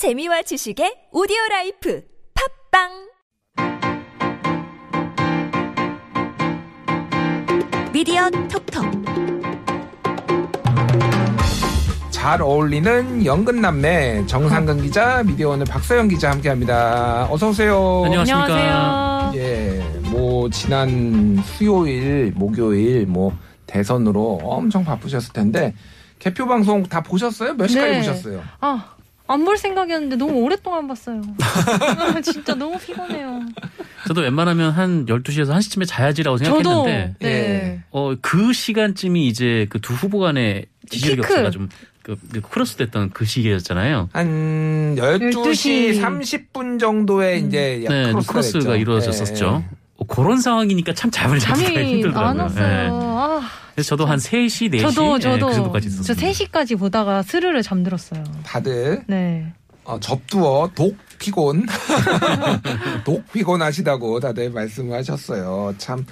재미와 지식의 오디오 life 팟빵 미디어 톡톡 잘 어울리는 연근남매 정상근 기자, 미디어오늘 박서연 기자 함께합니다. 어서 오세요. 안녕하십니까. 예, 뭐 지난 수요일, 목요일 뭐 대선으로 엄청 바쁘셨을 텐데 개표 방송 다 보셨어요? 몇 시까지 네. 보셨어요? 아, 안 볼 생각이었는데 너무 오랫동안 봤어요. 아, 진짜 너무 피곤해요. 저도 웬만하면 한 12시에서 1시쯤에 자야지라고 저도 생각했는데 네. 예. 어, 그 시간쯤이 이제 그 두 후보 간의 지지율 피크. 격차가 좀 그, 그 크로스 됐던 그 시기였잖아요. 한 12시 12시. 30분 정도에 이제 약 네, 크로스가, 크로스가. 이루어졌었죠. 예. 어, 그런 상황이니까 참 잠을 자기가 잠이 힘들더라고요. 안 왔어요. 네. 아, 그래서 저도 한 3시, 4시 저도 예, 저도 그 정도까지 저 있었어요. 3시까지 보다가 스르르 잠들었어요. 다들 네. 어, 접두어 독 피곤 독 피곤하시다고 다들 말씀하셨어요. 참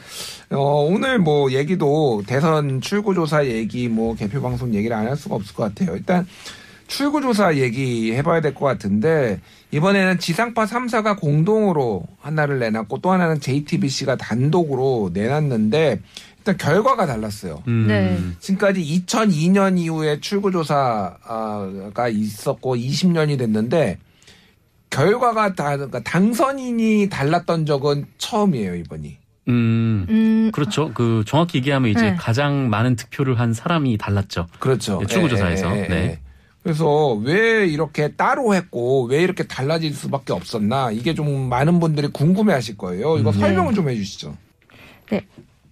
어, 오늘 뭐 얘기도 대선 출구조사 얘기 뭐 개표 방송 얘기를 안 할 수가 없을 것 같아요. 일단 출구조사 얘기 해봐야 될 것 같은데 이번에는 지상파 3사가 공동으로 하나를 내놨고 또 하나는 JTBC가 단독으로 내놨는데 일단 결과가 달랐어요. 음, 네. 지금까지 2002년 이후에 출구조사가 있었고 20년이 됐는데 결과가 다 그러니까 당선인이 달랐던 적은 처음이에요 이번이. 음, 음, 그렇죠. 그 정확히 얘기하면 이제 네. 가장 많은 득표를 한 사람이 달랐죠. 그렇죠. 네, 출구조사에서. 예, 예, 예. 네. 그래서 왜 이렇게 따로 했고 왜 이렇게 달라질 수밖에 없었나 이게 좀 많은 분들이 궁금해하실 거예요. 이거 음. 설명을 좀 해주시죠. 네.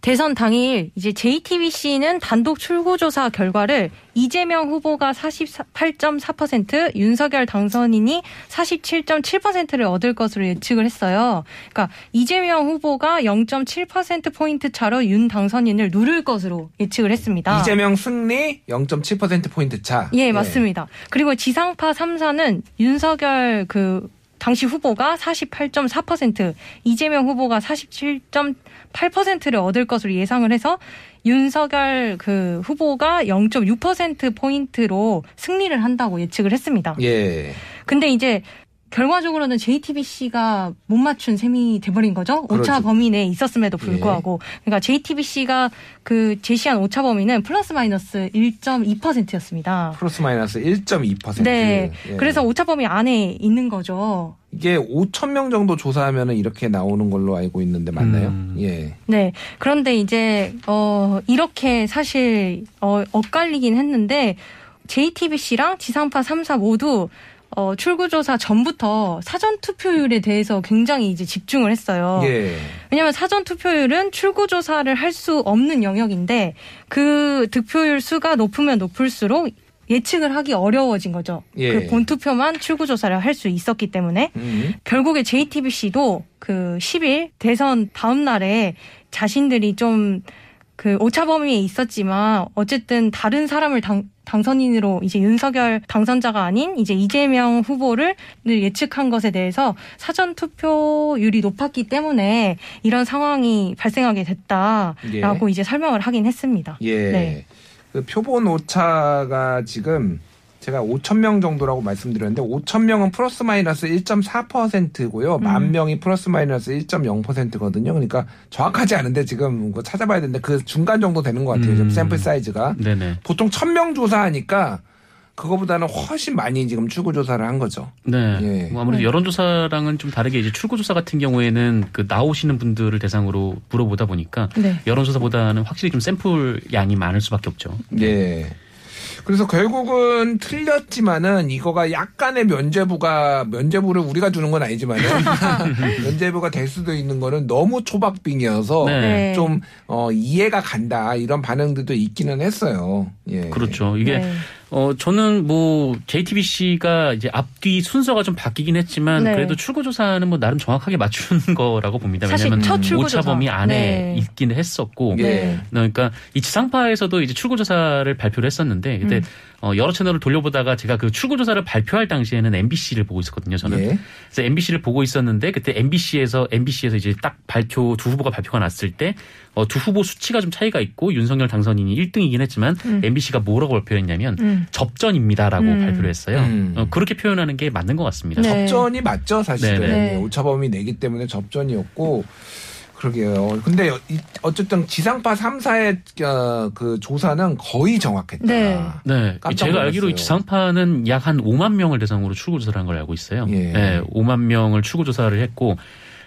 대선 당일 이제 JTBC는 단독 출구조사 결과를 이재명 후보가 48.4%, 윤석열 당선인이 47.7%를 얻을 것으로 예측을 했어요. 그러니까 이재명 후보가 0.7% 포인트 차로 윤 당선인을 누를 것으로 예측을 했습니다. 이재명 승리 0.7% 포인트 차. 예, 맞습니다. 그리고 지상파 3사는 윤석열 그 당시 후보가 48.4%, 이재명 후보가 47.8%를 얻을 것으로 예상을 해서 윤석열 그 후보가 0.6% 포인트로 승리를 한다고 예측을 했습니다. 예. 근데 이제 결과적으로는 JTBC가 못 맞춘 셈이 돼버린 거죠. 오차 그렇죠. 범위 내에 있었음에도 불구하고. 그러니까 JTBC가 그 제시한 오차 범위는 플러스 마이너스 1.2%였습니다. 플러스 마이너스 1.2%. 네. 예. 그래서 오차 범위 안에 있는 거죠. 이게 5천 명 정도 조사하면 이렇게 나오는 걸로 알고 있는데 맞나요? 음. 예. 네. 그런데 이제 어 이렇게 사실 어 엇갈리긴 했는데 JTBC랑 지상파 3사 모두 어 출구조사 전부터 사전 투표율에 대해서 굉장히 이제 집중을 했어요. 예. 왜냐하면 사전 투표율은 출구 조사를 할 수 없는 영역인데 그 득표율 수가 높으면 높을수록 예측을 하기 어려워진 거죠. 예. 그 본투표만 출구 조사를 할 수 있었기 때문에 음. 결국에 JTBC도 그 10일 대선 다음 날에 자신들이 좀 그 오차 범위에 있었지만 어쨌든 다른 사람을 당, 당선인으로 이제 윤석열 당선자가 아닌 이제 이재명 후보를 예측한 것에 대해서 사전 투표율이 높았기 때문에 이런 상황이 발생하게 됐다라고 이제 설명을 하긴 했습니다. 예. 네. 그 표본 오차가 지금 제가 5천 명 정도라고 말씀드렸는데 5천 명은 플러스 마이너스 1.4%고요. 음. 만 명이 플러스 마이너스 1.0%거든요. 그러니까 정확하지 않은데 지금 그거 찾아봐야 되는데 그 중간 정도 되는 것 같아요. 지금 음. 샘플 사이즈가 네네. 보통 1,000명 조사하니까 그거보다는 훨씬 많이 지금 출구 조사를 한 거죠. 네. 예. 뭐 아무래도 여론 조사랑은 좀 다르게 이제 출구 조사 같은 경우에는 그 나오시는 분들을 대상으로 물어보다 보니까 네. 여론 조사보다는 확실히 좀 샘플 양이 많을 수밖에 없죠. 예. 그래서 결국은 틀렸지만은 이거가 약간의 면죄부가 면죄부를 우리가 주는 건 아니지만은 면죄부가 될 수도 있는 거는 너무 초박빙이어서 네. 네. 좀 어, 이해가 간다 이런 반응들도 있기는 했어요. 예. 그렇죠. 이게 네. 어 저는 뭐 JTBC가 이제 앞뒤 순서가 좀 바뀌긴 했지만 네. 그래도 출구조사는 뭐 나름 정확하게 맞춘 거라고 봅니다. 왜냐하면 첫 출구조사. 오차 범위 안에 네. 있긴 했었고 예. 네. 그러니까 이 지상파에서도 이제 출구조사를 발표를 했었는데 그때 음. 어, 여러 채널을 돌려보다가 제가 그 출구 조사를 발표할 당시에는 MBC를 보고 있었거든요. 저는. 예. 그래서 MBC를 보고 있었는데 그때 MBC에서 MBC에서 이제 딱 발표 두 후보가 발표가 났을 때 어, 두 후보 수치가 좀 차이가 있고 윤석열 당선인이 1등이긴 했지만 MBC가 뭐라고 발표했냐면 음. 접전입니다라고 음. 발표를 했어요. 음. 어, 그렇게 표현하는 게 맞는 것 같습니다. 네. 접전이 맞죠, 사실은. 네네. 예, 오차범위 내기 때문에 접전이었고. 그러게요. 근데 이- 어쨌든 지상파 3사의 어, 그 조사는 거의 정확했다. 네. 네, 깜짝 제가 알기로 지상파는 약 한 5만 명을 대상으로 출구 조사를 한 걸 알고 있어요. 예. 네, 5만 명을 출구 조사를 했고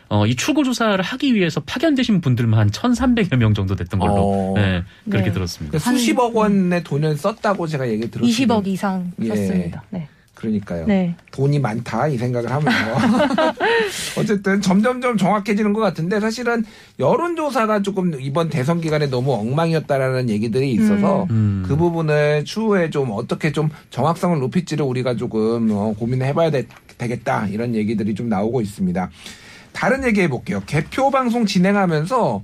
어, 이 출구 조사를 하기 위해서 파견되신 분들만 한 1,300여 명 정도 됐던 걸로 어. 네, 그렇게 네. 들었습니다. 그러니까 수십억 원의 돈을 썼다고 제가 얘기 들었어요. 20억 이상 예. 썼습니다. 네. 그러니까요. 네. 돈이 많다 이 생각을 하면서 어쨌든 점점점 정확해지는 것 같은데 사실은 여론조사가 조금 이번 대선 기간에 너무 엉망이었다라는 얘기들이 있어서 음. 그 부분을 추후에 좀 어떻게 좀 정확성을 높일지를 우리가 조금 어, 고민을 해봐야 되, 겠다 이런 얘기들이 좀 나오고 있습니다. 다른 얘기 해볼게요. 개표 방송 진행하면서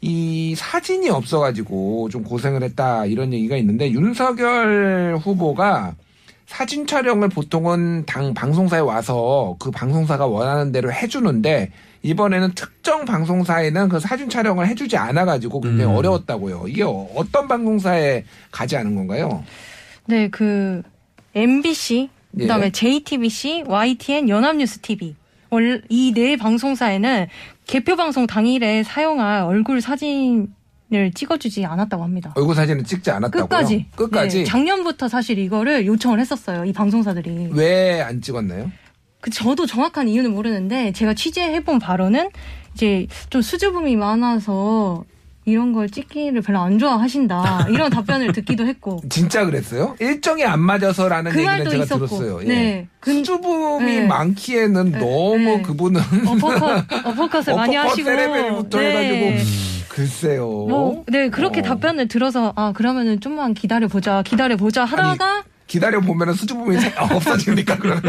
이 사진이 없어가지고 좀 고생을 했다 이런 얘기가 있는데 윤석열 후보가 사진 촬영을 보통은 당 방송사에 와서 그 방송사가 원하는 대로 해주는데 이번에는 특정 방송사에는 그 사진 촬영을 해주지 않아가지고 굉장히 음. 어려웠다고요. 이게 어- 어떤 방송사에 가지 않은 건가요? 네, 그 MBC, 예. 그다음에 JTBC, YTN, 연합뉴스 TV. 이 네 방송사에는 개표 방송 당일에 사용할 얼굴 사진 을 찍어주지 않았다고 합니다. 얼굴 사진을 찍지 않았다고요? 끝까지. 끝까지. 네, 작년부터 사실 이거를 요청을 했었어요. 이 방송사들이. 왜 안 찍었나요? 그 저도 정확한 이유는 모르는데 제가 취재해본 바로는 이제 좀 수줍음이 많아서 이런 걸 찍기를 별로 안 좋아하신다 이런 답변을 듣기도 했고 진짜 그랬어요? 일정이 안 맞아서라는 그 말도 제가 있었고 들었어요. 예. 네 그, 수줍음이 네. 많기에는 너무 네. 그분은 어퍼컷 어퍼컷을 많이 하시고 세레머니부터 해가지고 글쎄요. 뭐, 네 그렇게 어. 답변을 들어서 아 그러면은 좀만 기다려 보자 기다려 보자 하다가 기다려 보면은 수줍음이 생- 없어집니까 그러면?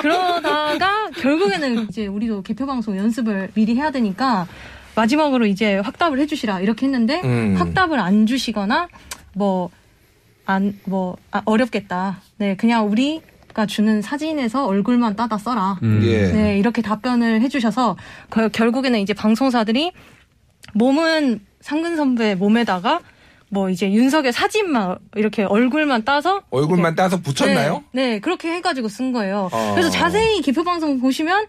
그러다가 결국에는 이제 우리도 개표 방송 연습을 미리 해야 되니까 마지막으로 이제 확답을 해주시라 이렇게 했는데 음. 확답을 안 주시거나 뭐 안뭐 어렵겠다. 네 그냥 우리 가 주는 사진에서 얼굴만 따다 써라. 음. 예. 네 이렇게 답변을 해주셔서 거- 결국에는 이제 방송사들이 몸은 상근 선배 몸에다가 뭐 이제 윤석의 사진만 이렇게 얼굴만 따서 얼굴만 따서 붙였나요? 네, 네, 그렇게 해가지고 쓴 거예요. 어. 그래서 자세히 기표 방송 보시면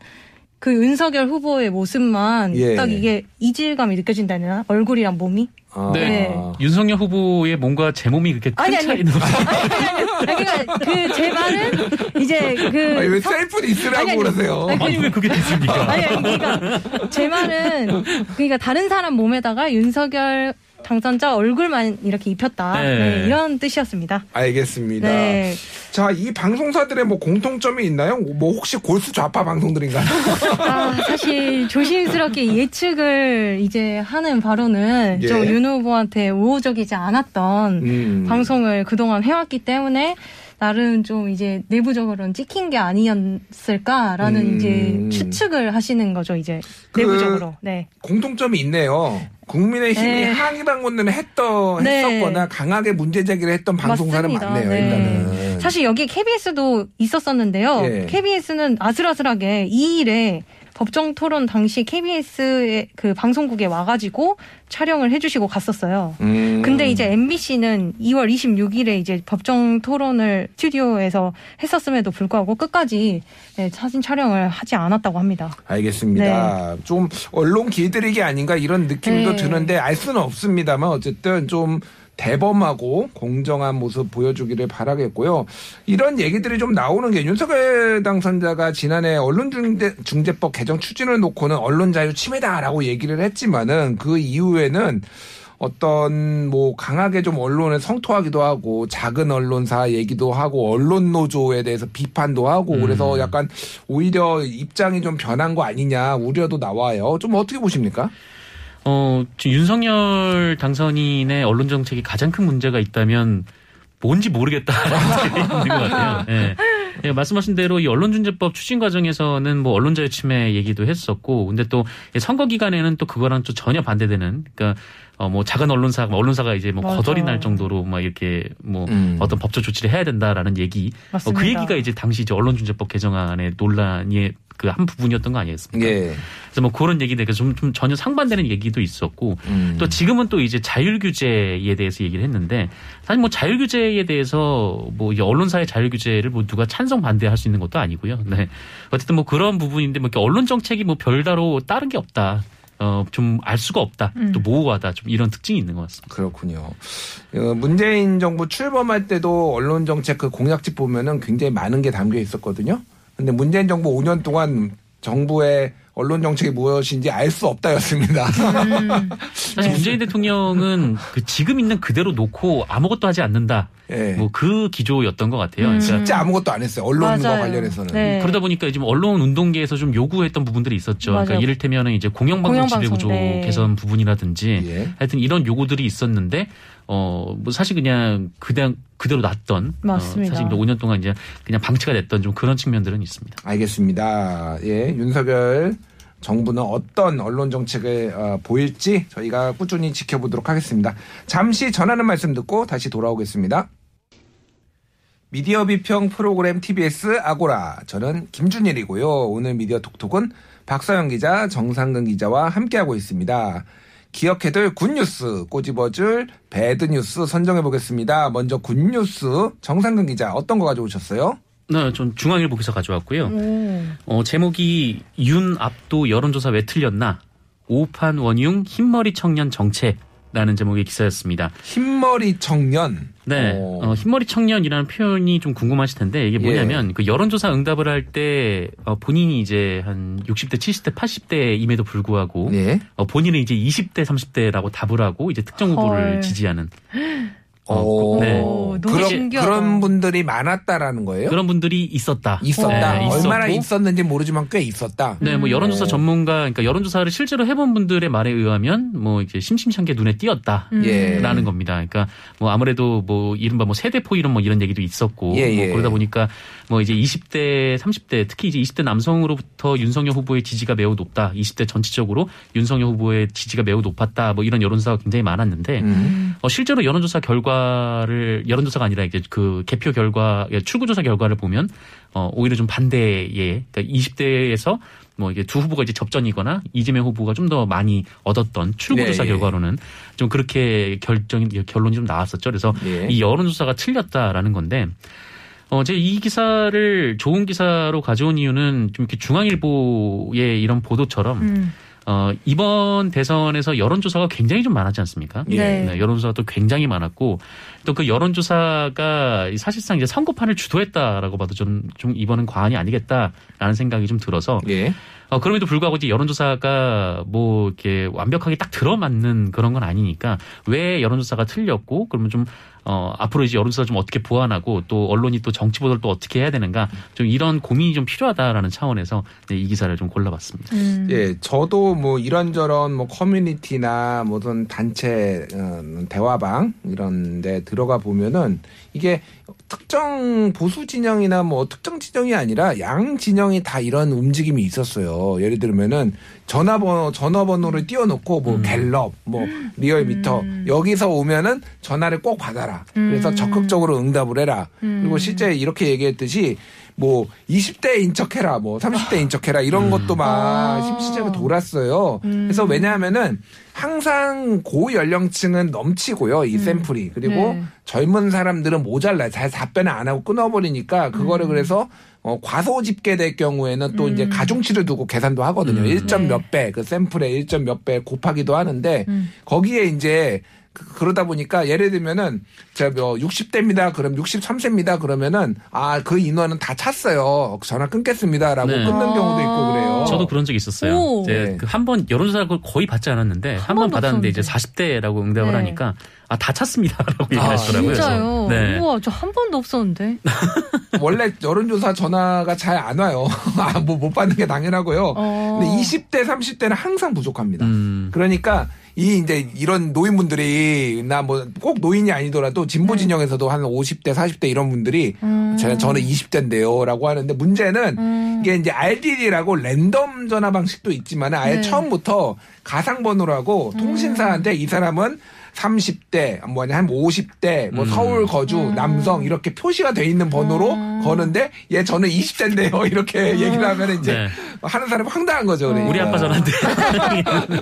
그 윤석열 후보의 모습만 예. 딱 이게 이질감이 느껴진다나 얼굴이랑 몸이 아. 네. 네. 윤석열 후보의 몸과 제 몸이 그렇게 큰 아니, 아니. 차이는 없어요. 아니, 그러니까 그 제 말은 이제 그 아니, 왜 성- 셀프는 있으라고 아니, 아니. 그러세요? 아니, 아니 왜 그게 됐습니까? 아니, 아니, 그러니까 제 말은 그러니까 다른 사람 몸에다가 윤석열 당선자 얼굴만 이렇게 입혔다 네. 네, 이런 뜻이었습니다. 알겠습니다. 네. 자, 이 방송사들의 뭐 공통점이 있나요? 뭐 혹시 골수 좌파 방송들인가요? 아, 사실 조심스럽게 예측을 이제 하는 바로는 예. 좀윤 후보한테 우호적이지 않았던 음. 방송을 그동안 해왔기 때문에 나름 좀 이제 내부적으로는 찍힌 게 아니었을까라는 음. 이제 추측을 하시는 거죠 이제 그- 내부적으로. 네. 공통점이 있네요. 국민의 힘이 네. 항의 방문을 했던 네. 했었거나 강하게 문제 제기를 했던 방송사는 맞습니다. 많네요. 네. 일단은 사실 여기 KBS도 있었었는데요. 예. KBS는 아슬아슬하게 2일에 법정 토론 당시 KBS의 그 방송국에 와가지고 촬영을 해주시고 갔었어요. 음. 근데 이제 MBC는 2월 26일에 이제 법정 토론을 스튜디오에서 했었음에도 불구하고 끝까지 네, 사진 촬영을 하지 않았다고 합니다. 알겠습니다. 좀 언론 길들이기 아닌가 이런 느낌도 네. 드는데 알 수는 없습니다만 어쨌든 좀 대범하고 공정한 모습 보여주기를 바라겠고요. 이런 얘기들이 좀 나오는 게 윤석열 당선자가 지난해 언론중재 법 개정 추진을 놓고는 언론 자유 침해다라고 얘기를 했지만은 그 이후에는 어떤 뭐 강하게 좀 언론을 성토하기도 하고 작은 언론사 얘기도 하고 언론 노조에 대해서 비판도 하고 음. 그래서 약간 오히려 입장이 좀 변한 거 아니냐 우려도 나와요. 좀 어떻게 보십니까? 어, 지금 윤석열 당선인의 언론 정책이 가장 큰 문제가 있다면 뭔지 생각이 있는 것 같아요. 예. 예, 말씀하신 대로 이 언론중재법 추진 과정에서는 뭐 언론자유 침해 얘기도 했었고, 근데 또 선거 기간에는 또 그거랑 또 전혀 반대되는, 그러니까 어 뭐 작은 언론사, 언론사가 이제 뭐 맞아. 거덜이 날 정도로 막 이렇게 뭐 음. 어떤 법적 조치를 해야 된다라는 얘기, 어, 맞습니다. 그 얘기가 이제 당시 이제 언론중재법 개정안의 논란의 그 한 부분이었던 거 아니겠습니까? 예. 그래서 뭐 그런 얘기들, 그래서 좀, 좀 전혀 상반되는 얘기도 있었고, 음. 또 지금은 또 이제 자율 규제에 대해서 얘기를 했는데 사실 뭐 자율 규제에 대해서 뭐 이게 언론사의 자율 규제를 뭐 누가 찬성 반대할 수 있는 것도 아니고요. 네. 어쨌든 뭐 그런 부분인데 뭐 이렇게 언론 정책이 뭐 별다로 다른 게 없다. 어, 좀 알 수가 없다. 음. 또 모호하다. 좀 이런 특징이 있는 것 같습니다. 그렇군요. 어, 문재인 정부 출범할 때도 언론 정책 그 공약집 보면은 굉장히 많은 게 담겨 있었거든요. 근데 문재인 정부 5년 동안 정부의 언론 정책이 무엇인지 알 수 없다였습니다. 음. 사실 문재인 대통령은 그 지금 있는 그대로 놓고 아무것도 하지 않는다. 예. 뭐그 기조였던 것 같아요. 음. 그러니까 진짜 아무것도 안 했어요. 언론과 맞아요. 관련해서는. 네. 그러다 보니까 지금 언론 운동계에서 좀 요구했던 부분들이 있었죠. 그러니까 맞아요. 이를테면 이제 공영방송 공영방송, 지배구조 네. 개선 부분이라든지 예. 하여튼 이런 요구들이 있었는데 어 뭐 사실 그냥 그냥 그대로 놨던 맞습니다. 어, 사실 5년 동안 이제 그냥 방치가 됐던 좀 그런 측면들은 있습니다. 알겠습니다. 예, 윤석열 정부는 어떤 언론 정책을 어, 보일지 저희가 꾸준히 지켜보도록 하겠습니다. 잠시 전하는 말씀 듣고 다시 돌아오겠습니다. 미디어 비평 프로그램 TBS 아고라. 저는 김준일이고요. 오늘 미디어 톡톡은 박서영 기자, 정상근 기자와 함께하고 있습니다. 기억해둘 굿뉴스, 꼬집어줄 배드뉴스 선정해 보겠습니다. 먼저 굿뉴스, 정상근 기자 어떤 거 가져오셨어요? 네, 전 중앙일보 기사 가져왔고요. 오. 어, 제목이 윤 압도 여론조사 왜 틀렸나? 오판 원융 흰머리 청년 정책라는 제목의 기사였습니다. 흰머리 청년. 네, 어. 어, 흰머리 청년이라는 표현이 좀 궁금하실 텐데 이게 뭐냐면 그 여론조사 응답을 할때 어, 본인이 이제 한 60대, 70대, 80대임에도 불구하고 네. 어, 본인은 이제 20대, 30대라고 답을 하고 이제 특정 후보를 헐. 지지하는 어, 오, 네. 너무 그런, 신기하다. 그런 분들이 많았다라는 거예요? 그런 분들이 있었다. 있었다. 네, 얼마나 있었고. 있었는지 모르지만 꽤 있었다. 네, 뭐 음. 여론조사 오. 전문가, 그러니까 여론조사를 실제로 해본 분들의 말에 의하면 뭐 이제 심심찮게 눈에 띄었다. 음. 예. 라는 겁니다. 그러니까 뭐 아무래도 뭐 이른바 뭐 세대포 이런 뭐 이런 얘기도 있었고 예, 뭐 예. 그러다 보니까 뭐 이제 20대, 30대 특히 이제 20대 남성으로부터 윤석열 후보의 지지가 매우 높다. 20대 전체적으로 윤석열 후보의 지지가 매우 높았다. 뭐 이런 여론조사가 굉장히 많았는데 음. 어, 실제로 여론조사 결과를 여론조사가 아니라 이제 그 개표 결과 출구조사 결과를 보면 어, 오히려 좀 반대에 그러니까 20대에서 뭐 이게 두 후보가 이제 접전이거나 이재명 후보가 좀 더 많이 얻었던 출구조사 네, 예. 결과로는 좀 그렇게 결정이 결론이 좀 나왔었죠. 그래서 예. 이 여론조사가 틀렸다라는 건데 어, 제 이 기사를 좋은 기사로 가져온 이유는 좀 이렇게 중앙일보의 이런 보도처럼 음. 어, 이번 대선에서 여론조사가 굉장히 좀 많았지 않습니까? 예. 네. 네, 여론조사가 또 굉장히 많았고 또 그 여론조사가 사실상 이제 선거판을 주도했다라고 봐도 좀, 좀 이번은 과언이 아니겠다라는 생각이 좀 들어서 예. 어, 그럼에도 불구하고 이제 여론조사가 뭐 이렇게 완벽하게 딱 들어맞는 그런 건 아니니까 왜 여론조사가 틀렸고 그러면 좀 어, 앞으로 이제 여론조사 좀 어떻게 보완하고 또 언론이 또 정치 보도를 또 어떻게 해야 되는가 좀 이런 고민이 좀 필요하다라는 차원에서 네, 이 기사를 좀 골라봤습니다. 음. 예, 저도 뭐 이런저런 뭐 커뮤니티나 무슨 단체 어, 대화방 이런 데 들어가 보면은 이게 특정 보수 진영이나 뭐 특정 진영이 아니라 양 진영이 다 이런 움직임이 있었어요. 예를 들면은 전화번호 전화번호를 띄워놓고 뭐 갤럽, 뭐 리얼미터 음. 여기서 오면은 전화를 꼭 받아라. 그래서 음. 적극적으로 응답을 해라. 음. 그리고 실제 이렇게 얘기했듯이 뭐 20대인 척해라, 뭐 30대인 척해라 이런 것도 막 아. 심시적으로 돌았어요. 음. 그래서 왜냐하면은 항상 고연령층은 넘치고요 이 음. 샘플이 그리고 네. 젊은 사람들은 모자라요. 잘 답변을 안 하고 끊어버리니까 그거를 그래서 어, 과소 집계될 경우에는 또 음. 이제 가중치를 두고 계산도 하거든요. 음. 1점 네. 몇 배, 그 샘플의 1점 몇 배 곱하기도 하는데 음. 거기에 이제 그- 그러다 보니까 예를 들면은 저뭐 60대입니다. 그럼 63세입니다. 그러면은 아 그 인원은 다 찼어요. 전화 끊겠습니다라고 네. 끊는 경우도 있고 아. 그래요. 저도 그런 적이 있었어요. 오. 이제 네. 그한번 여론조사를 거의 받지 않았는데 한 번 받았는데 이제 없었는데. 40대라고 응답을 네. 하니까 아 다 찼습니다라고 아, 얘기하시더라고요. 진짜요? 네. 우와, 저 한 번도 없었는데. 원래 여론조사 전화가 잘 안 와요. 아, 뭐 못 받는 게 당연하고요. 어. 근데 20대, 30대는 항상 부족합니다. 음. 그러니까 이 이제 이런 노인분들이 나 뭐 꼭 노인이 아니더라도 진보 진영에서도 한 50대, 40대 이런 분들이 음. 제- 저는 20대인데요라고 하는데 문제는 음. 이게 이제 RDD라고 랜덤 전화 방식도 있지만 아예 네. 처음부터 가상 번호라고 음. 통신사한테 이 사람은 30대, 뭐냐, 한 50대, 뭐 음. 서울 거주, 음. 남성, 이렇게 표시가 돼 있는 번호로 거는데, 얘 저는 20대인데요. 이렇게 얘기를 하면 이제 네. 하는 사람이 황당한 거죠. 그러니까. 우리 아빠 전화인데.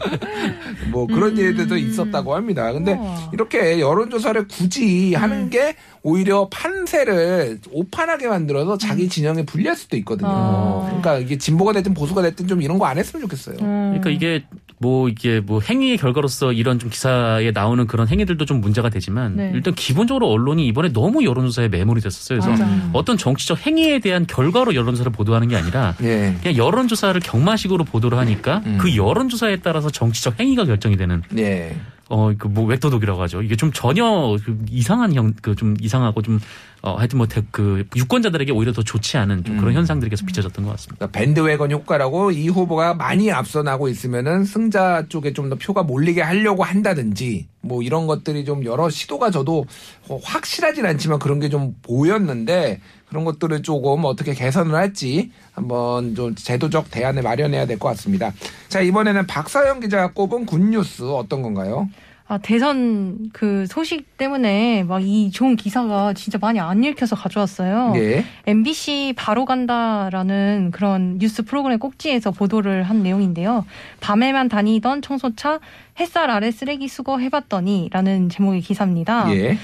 뭐 그런 일들도 있었다고 합니다. 근데 우와. 이렇게 여론조사를 굳이 음. 하는 게 오히려 판세를 오판하게 만들어서 자기 진영에 불리할 수도 있거든요. 음. 아. 그러니까 이게 진보가 됐든 보수가 됐든 좀 이런 거 안 했으면 좋겠어요. 음. 그러니까 이게 뭐 이게 뭐 행위의 결과로서 이런 좀 기사에 나오는 그런 행위들도 좀 문제가 되지만 네. 일단 기본적으로 언론이 이번에 너무 여론조사에 매몰이 됐었어요. 그래서 맞아. 어떤 정치적 행위에 대한 결과로 여론조사를 보도하는 게 아니라 예. 그냥 여론조사를 경마식으로 보도를 하니까 음. 그 여론조사에 따라서 정치적 행위가 결정이 되는 예. 어 그뭐 웹도독이라고 하죠. 이게 좀 전혀 그 이상한 형 그 좀 이상하고 좀 어 하여튼 뭐그 유권자들에게 오히려 더 좋지 않은 좀 그런 음. 현상들이 계속 비춰졌던 것 같습니다. 그러니까 밴드웨건 효과라고 이 후보가 많이 앞서 나고 있으면은 승자 쪽에 좀 더 표가 몰리게 하려고 한다든지 뭐 이런 것들이 좀 여러 시도가 저도 어, 확실하진 않지만 그런 게 좀 보였는데 그런 것들을 조금 어떻게 개선을 할지 한번 좀 제도적 대안을 마련해야 될 것 같습니다. 자 이번에는 박사영 기자가 꼽은 굿뉴스 어떤 건가요? 아, 대선 그 소식 때문에 막 이 좋은 기사가 진짜 많이 안 읽혀서 가져왔어요. 예. MBC 바로 간다라는 그런 뉴스 프로그램 꼭지에서 보도를 한 내용인데요. 밤에만 다니던 청소차 햇살 아래 쓰레기 수거 해봤더니라는 제목의 기사입니다. 예.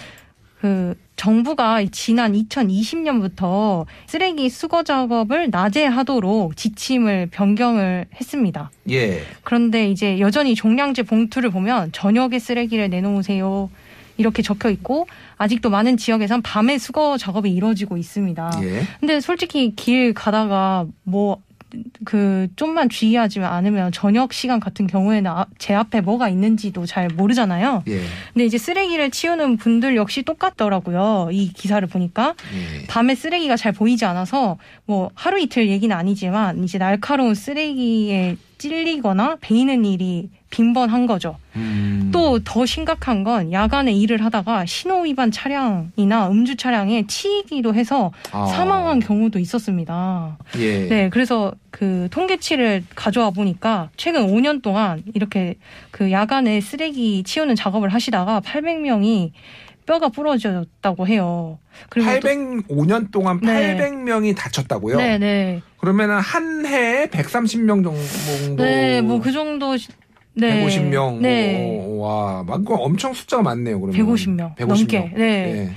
그 정부가 지난 2020년부터 쓰레기 수거 작업을 낮에 하도록 지침을 변경을 했습니다. 예. 그런데 이제 여전히 종량제 봉투를 보면 저녁에 쓰레기를 내놓으세요. 이렇게 적혀 있고 아직도 많은 지역에선 밤에 수거 작업이 이루어지고 있습니다. 예. 근데 솔직히 길 가다가 뭐 그 좀만 주의하지 않으면 저녁 시간 같은 경우에는 아- 제 앞에 뭐가 있는지도 잘 모르잖아요. 예. 근데 이제 쓰레기를 치우는 분들 역시 똑같더라고요. 이 기사를 보니까 예. 밤에 쓰레기가 잘 보이지 않아서 뭐 하루 이틀 얘기는 아니지만 이제 날카로운 쓰레기에 찔리거나 베이는 일이 빈번한 거죠. 음. 또더 심각한 건 야간에 일을 하다가 신호 위반 차량이나 음주 차량에 치이기도 해서 아. 사망한 경우도 있었습니다. 예. 네, 그래서 그 통계치를 가져와 보니까 최근 5년 동안 이렇게 그 야간에 쓰레기 치우는 작업을 하시다가 800명이 뼈가 부러졌다고 해요. 그리고 또- 805년 동안 네. 800명이 다쳤다고요? 네, 네. 그러면은 한 해에 130명 정도. 네, 뭐 그 정도. 시- 네. 150명. 네. 와, 막 그거 엄청 숫자가 많네요. 그러면. 150명 150명. 넘게. 네.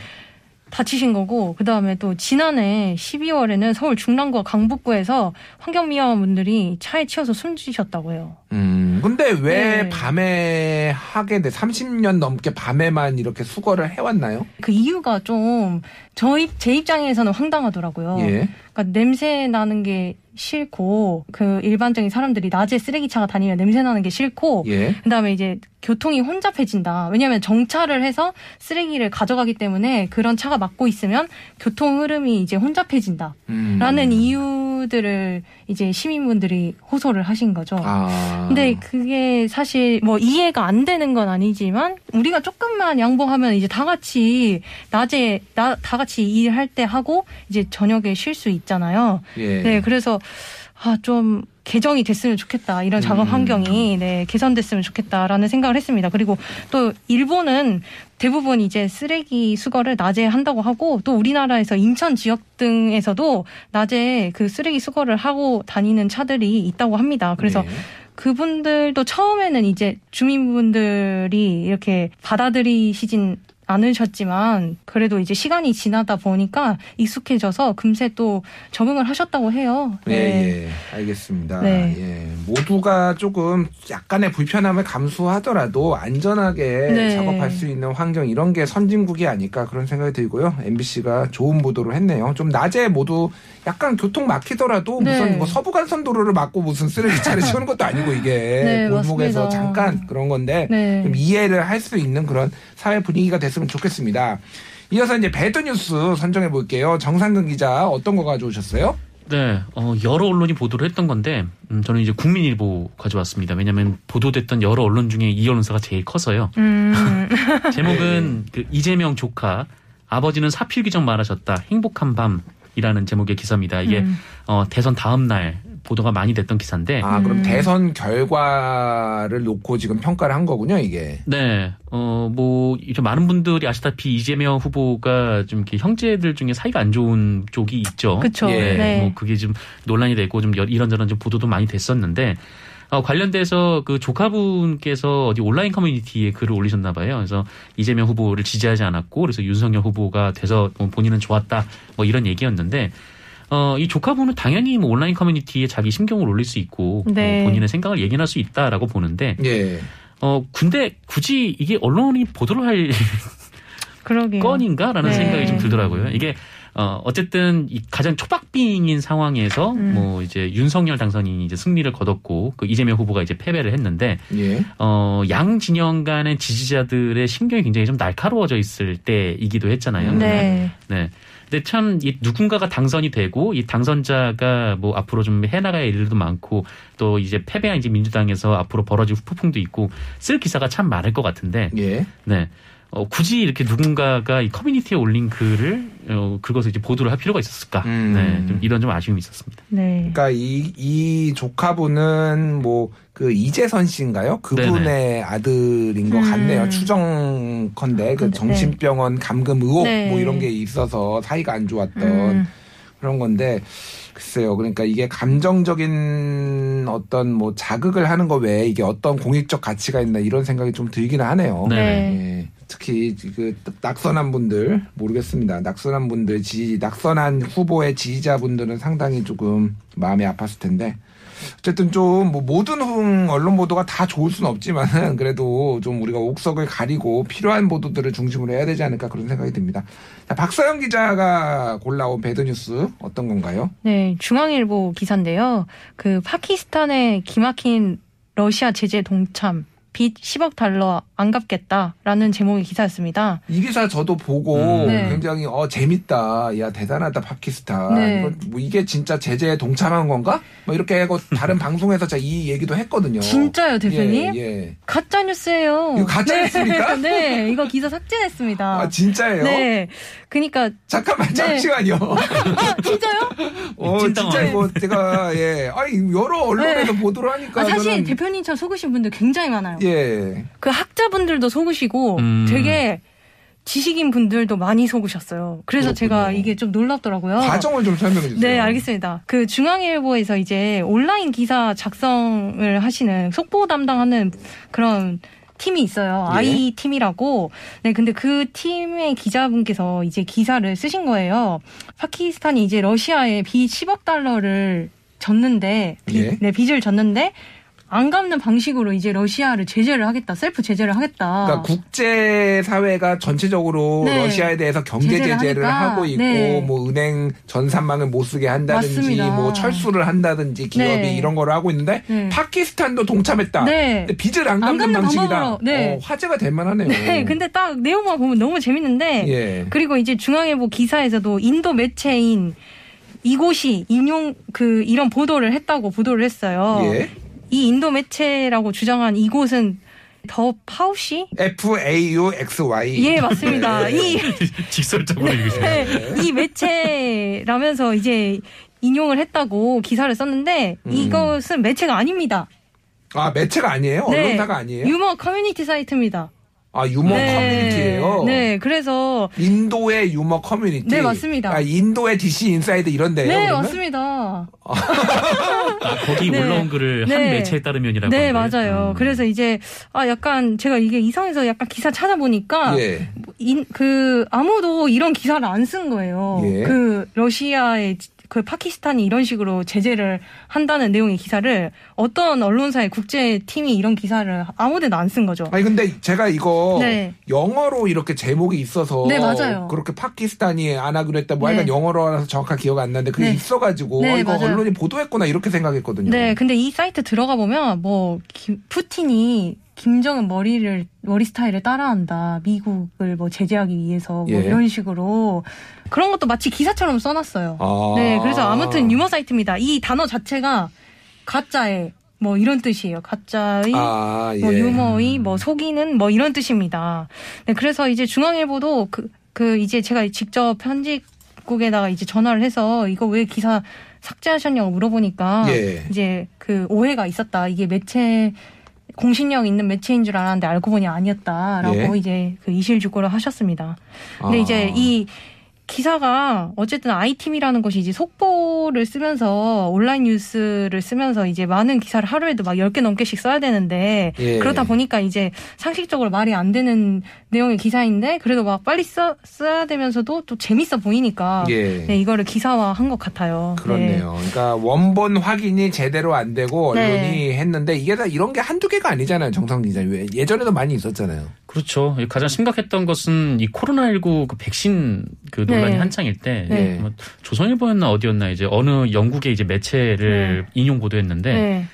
다치신 거고 그다음에 또 지난해 12월에는 서울 중랑구와 강북구에서 환경미화원분들이 차에 치여서 숨지셨다고 해요. 음. 근데 왜 네. 밤에 하게 돼? 30년 넘게 밤에만 이렇게 수거를 해왔나요? 그 이유가 좀 저희 제 입장에서는 황당하더라고요. 예. 그러니까 냄새 나는 게 싫고 그 일반적인 사람들이 낮에 쓰레기차가 다니면 냄새 나는 게 싫고 예. 그다음에 이제 교통이 혼잡해진다. 왜냐하면 정차를 해서 쓰레기를 가져가기 때문에 그런 차가 막고 있으면 교통 흐름이 이제 혼잡해진다. 음. 라는 이유 들을 이제 시민분들이 호소를 하신 거죠. 아. 근데 그게 사실 뭐 이해가 안 되는 건 아니지만 우리가 조금만 양보하면 이제 다 같이 낮에 나, 다 같이 일할 때 하고 이제 저녁에 쉴 수 있잖아요. 예. 네, 그래서 아 좀 개정이 됐으면 좋겠다. 이런 작업 음. 환경이 네, 개선됐으면 좋겠다라는 생각을 했습니다. 그리고 또 일본은 대부분 이제 쓰레기 수거를 낮에 한다고 하고 또 우리나라에서 인천 지역 등에서도 낮에 그 쓰레기 수거를 하고 다니는 차들이 있다고 합니다. 그래서 네. 그분들도 처음에는 이제 주민분들이 이렇게 받아들이시진 않으셨지만 그래도 이제 시간이 지나다 보니까 익숙해져서 금세 또 적응을 하셨다고 해요. 예, 네. 예, 알겠습니다. 네. 예, 모두가 조금 약간의 불편함을 감수하더라도 안전하게 네. 작업할 수 있는 환경 이런 게 선진국이 아닐까 그런 생각이 들고요. MBC가 좋은 보도를 했네요. 좀 낮에 모두 약간 교통 막히더라도 네. 무슨 뭐 서부간선 도로를 막고 무슨 쓰레기 차를 치우는 것도 아니고 이게 네, 골목에서. 잠깐 그런 건데 네. 좀 이해를 할 수 있는 그런 사회 분위기가 됐으면 좋겠습니다. 이어서 이제 배드 뉴스 선정해 볼게요. 정상근 기자 어떤 거 가져오셨어요? 네, 어, 여러 언론이 보도를 했던 건데, 음, 저는 이제 국민일보 가져왔습니다. 왜냐하면 보도됐던 여러 언론 중에 이 언론사가 제일 커서요. 음. 제목은 그 이재명 조카 아버지는 사필 규정 말하셨다 행복한 밤이라는 제목의 기사입니다. 이게 음. 어, 대선 다음 날 보도가 많이 됐던 기사인데, 아, 그럼 음. 대선 결과를 놓고 지금 평가를 한 거군요, 이게. 네, 어, 뭐, 이제 많은 분들이 아시다시피 이재명 후보가 좀 이렇게 형제들 중에 사이가 안 좋은 쪽이 있죠. 그쵸. 예, 네. 뭐 그게 좀 논란이 되고 좀 여- 이런저런 좀 보도도 많이 됐었는데 어, 관련돼서 그 조카분께서 어디 온라인 커뮤니티에 글을 올리셨나 봐요. 그래서 이재명 후보를 지지하지 않았고 그래서 윤석열 후보가 돼서 뭐 본인은 좋았다 뭐 이런 얘기였는데 어, 이 조카분은 당연히 뭐 온라인 커뮤니티에 자기 심경을 올릴 수 있고 네. 뭐 본인의 생각을 얘기할 수 있다라고 보는데 예. 어 근데 굳이 이게 언론이 보도를 할 그러게요. 건인가라는 네. 생각이 좀 들더라고요. 이게 어 어쨌든 이 가장 초박빙인 상황에서 음. 뭐 이제 윤석열 당선인이 이제 승리를 거뒀고 그 이재명 후보가 이제 패배를 했는데 예. 어양 진영 간의 지지자들의 심경이 굉장히 좀 날카로워져 있을 때이기도 했잖아요. 네. 네. 근데 참 이 누군가가 당선이 되고 이 당선자가 뭐 앞으로 좀 해나가야 할 일도 많고 또 이제 패배한 이제 민주당에서 앞으로 벌어질 후폭풍도 있고 쓸 기사가 참 많을 것 같은데 예. 네. 어, 굳이 이렇게 누군가가 이 커뮤니티에 올린 글을 어, 그것을 이제 보도를 할 필요가 있었을까? 음. 네, 좀 이런 좀 아쉬움이 있었습니다. 네. 그러니까 이, 이 조카분은 뭐 그 이재선 씨인가요? 그분의 아들인 것 음. 같네요. 추정컨대 그 네. 정신병원 감금 의혹 네. 뭐 이런 게 있어서 사이가 안 좋았던 음. 그런 건데 글쎄요. 그러니까 이게 감정적인 어떤 뭐 자극을 하는 거 외에 이게 어떤 공익적 가치가 있나 이런 생각이 좀 들기는 하네요. 네. 예. 특히 그 낙선한 분들 모르겠습니다. 낙선한 분들 지 낙선한 후보의 지지자분들은 상당히 조금 마음이 아팠을 텐데 어쨌든 좀 뭐 모든 흥 언론 보도가 다 좋을 수는 없지만은 그래도 좀 우리가 옥석을 가리고 필요한 보도들을 중심으로 해야 되지 않을까 그런 생각이 듭니다. 자, 박사영 기자가 골라온 배드 뉴스 어떤 건가요? 네, 중앙일보 기사인데요. 그 파키스탄의 기막힌 러시아 제재 동참 빚 10억 달러 안 갚겠다라는 제목의 기사였습니다. 이 기사 저도 보고 음. 네. 굉장히 어 재밌다. 야 대단하다 파키스탄. 네. 이거 뭐 이게 진짜 제재에 동참한 건가? 뭐 이렇게 하고 다른 방송에서 제가 이 얘기도 했거든요. 진짜요, 대표님? 예, 예. 가짜 뉴스예요. 이거 가짜 네. 뉴스입니까? 네, 이거 기사 삭제했습니다. 아 진짜예요? 네, 그러니까 잠깐만 네. 잠시만요. 아 진짜요? 어. 진짜 이거 제가 예, 아니 여러 언론에서 보도를 하니까 아, 사실 저는 대표님처럼 속으신 분들 굉장히 많아요. 예, 그 학자 분들도 속으시고 음. 되게 지식인 분들도 많이 속으셨어요. 그래서 그렇군요. 제가 이게 좀 놀랍더라고요. 과정을 좀 설명해 주세요. 네, 알겠습니다. 그 중앙일보에서 이제 온라인 기사 작성을 하시는 속보 담당하는 그런 팀이 있어요. 예. 아이 팀이라고. 네, 근데 그 팀의 기자분께서 이제 기사를 쓰신 거예요. 파키스탄이 이제 러시아에 빚 10억 달러를 졌는데, 빚- 예. 네, 빚을 졌는데 안 갚는 방식으로 이제 러시아를 제재를 하겠다, 셀프 제재를 하겠다. 그러니까 국제 사회가 전체적으로 네. 러시아에 대해서 경제 제재를. 하고 있고 네. 뭐 은행 전산망을 못 쓰게 한다든지 맞습니다. 뭐 철수를 한다든지 기업이 네. 이런 거를 하고 있는데 네. 파키스탄도 동참했다. 네. 근데 빚을 안안 갚는 갚는 방식이다. 네. 어, 화제가 될 만하네요. 네, 근데 딱 내용만 보면 너무 재밌는데, 예. 그리고 이제 중앙일보 기사에서도 인도 매체인 이곳이 인용 그 이런 보도를 했다고 보도를 했어요. 예. 이 인도 매체라고 주장한 이곳은 더 파우시? F A U X Y. 예, 맞습니다. 네. 이 직설적으로 읽으세요. 네, 이 매체라면서 이제 인용을 했다고 기사를 썼는데 음. 이것은 매체가 아닙니다. 아 매체가 아니에요? 네. 언론사가 아니에요? 유머 커뮤니티 사이트입니다. 아 유머 커뮤니티예요. 네, 그래서 인도의 유머 커뮤니티. 네, 맞습니다. 아, 인도의 DC 인사이드 이런데요. 네, 그러면? 맞습니다. 아, 거기 네. 올라온 글을 한 네. 매체에 따르면이라고. 네. 맞아요. 음. 그래서 이제 아 약간 제가 이게 이상해서 약간 기사 찾아보니까 예. 인, 그 아무도 이런 기사를 안 쓴 거예요. 예. 그 러시아의 그 파키스탄이 이런 식으로 제재를 한다는 내용의 기사를 어떤 언론사의 국제 팀이 이런 기사를 아무데나 안 쓴 거죠. 아니 근데 제가 이거 네. 영어로 이렇게 제목이 있어서 네. 그렇게 파키스탄이 안 하기로 했다 뭐 네. 약간 영어로라서 정확하게 기억 안 나는데 그게 네. 있어가지고 네, 어, 이거 맞아요. 언론이 보도했구나 이렇게 생각했거든요. 네, 근데 이 사이트 들어가 보면 뭐 기- 푸틴이 김정은 머리를 머리 스타일을 따라한다. 미국을 뭐 제재하기 위해서 뭐 예. 이런 식으로 그런 것도 마치 기사처럼 써놨어요. 아. 네, 그래서 아무튼 유머 사이트입니다. 이 단어 자체가 가짜의 뭐 이런 뜻이에요. 가짜의 아, 예. 뭐 유머의 뭐 속이는 뭐 이런 뜻입니다. 네, 그래서 이제 중앙일보도 그, 그 이제 제가 직접 편집국에다가 이제 전화를 해서 이거 왜 기사 삭제하셨냐고 물어보니까 예. 이제 그 오해가 있었다. 이게 매체 공신력 있는 매체인 줄 알았는데 알고 보니 아니었다라고 예. 이제 그 이실주고를 하셨습니다. 근데 아. 이제 이 기사가 어쨌든 아이팀이라는 것이 이제 속보를 쓰면서 온라인 뉴스를 쓰면서 이제 많은 기사를 하루에도 막 10개 넘게씩 써야 되는데 예. 그러다 보니까 이제 상식적으로 말이 안 되는 내용의 기사인데 그래도 막 빨리 써, 써야 되면서도 또 재밌어 보이니까 예. 네, 이거를 기사화 한 것 같아요. 그렇네요. 그러니까 원본 확인이 제대로 안 되고 언론이 네. 했는데 이게 다 이런 게 한두 개가 아니잖아요. 정성 기자. 왜 예전에도 많이 있었잖아요. 그렇죠. 가장 심각했던 것은 이 코로나19 그 백신 그 논란이 네. 한창일 때 네. 뭐 조선일보였나 어디였나 이제 어느 영국의 이제 매체를 인용 보도했는데 네. 네.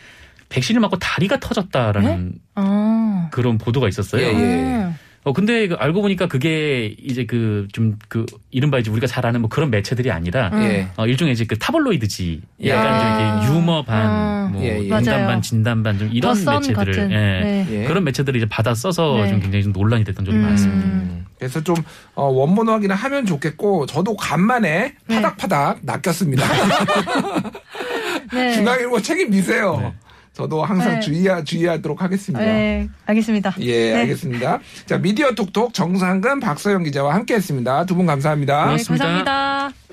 백신을 맞고 다리가 터졌다라는 아. 그런 보도가 있었어요. 예, 예. 음. 어 근데 그 알고 보니까 그게 이제 그좀그 이른바 이제 우리가 잘 아는 뭐 그런 매체들이 아니라 음. 예. 어 일종의 이제 그 타블로이드지 예. 약간 아. 좀 이렇게 유머 반, 아. 뭐 예, 예. 농담. 반, 진담 반 좀 이런 매체들을. 예. 네. 예. 그런 매체들을 이제 받아 써서 네. 좀 굉장히 좀 논란이 됐던 적이 음. 많습니다. 음. 그래서 좀 어, 원본 확인을 하면 좋겠고 저도 간만에 네. 파닥파닥 낚였습니다. 네. 중앙일보 책임 미세요. 네. 저도 항상 네. 주의하, 주의하도록 하겠습니다. 네, 알겠습니다. 예, 네. 알겠습니다. 자, 미디어 톡톡 정상근 박서영 기자와 함께 했습니다. 두 분 감사합니다. 네, 고맙습니다. 감사합니다.